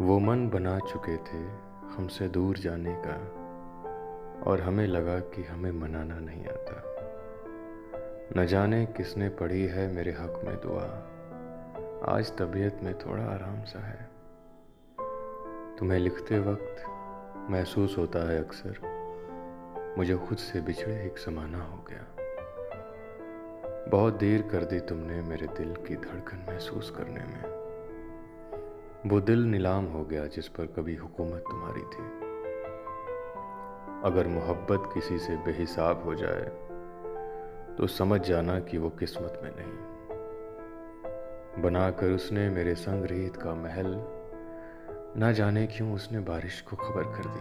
वो मन बना चुके थे हमसे दूर जाने का, और हमें लगा कि हमें मनाना नहीं आता। न जाने किसने पढ़ी है मेरे हक में दुआ। आज तबीयत में थोड़ा आराम सा है। तुम्हें लिखते वक्त महसूस होता है अक्सर, मुझे खुद से बिछड़े एक समाना हो गया। बहुत देर कर दी तुमने मेरे दिल की धड़कन महसूस करने में। वो दिल नीलाम हो गया जिस पर कभी हुकूमत तुम्हारी थी। अगर मोहब्बत किसी से बेहिसाब हो जाए तो समझ जाना कि वो किस्मत में नहीं। बनाकर उसने मेरे संग रेत का महल, ना जाने क्यों उसने बारिश को खबर कर दी।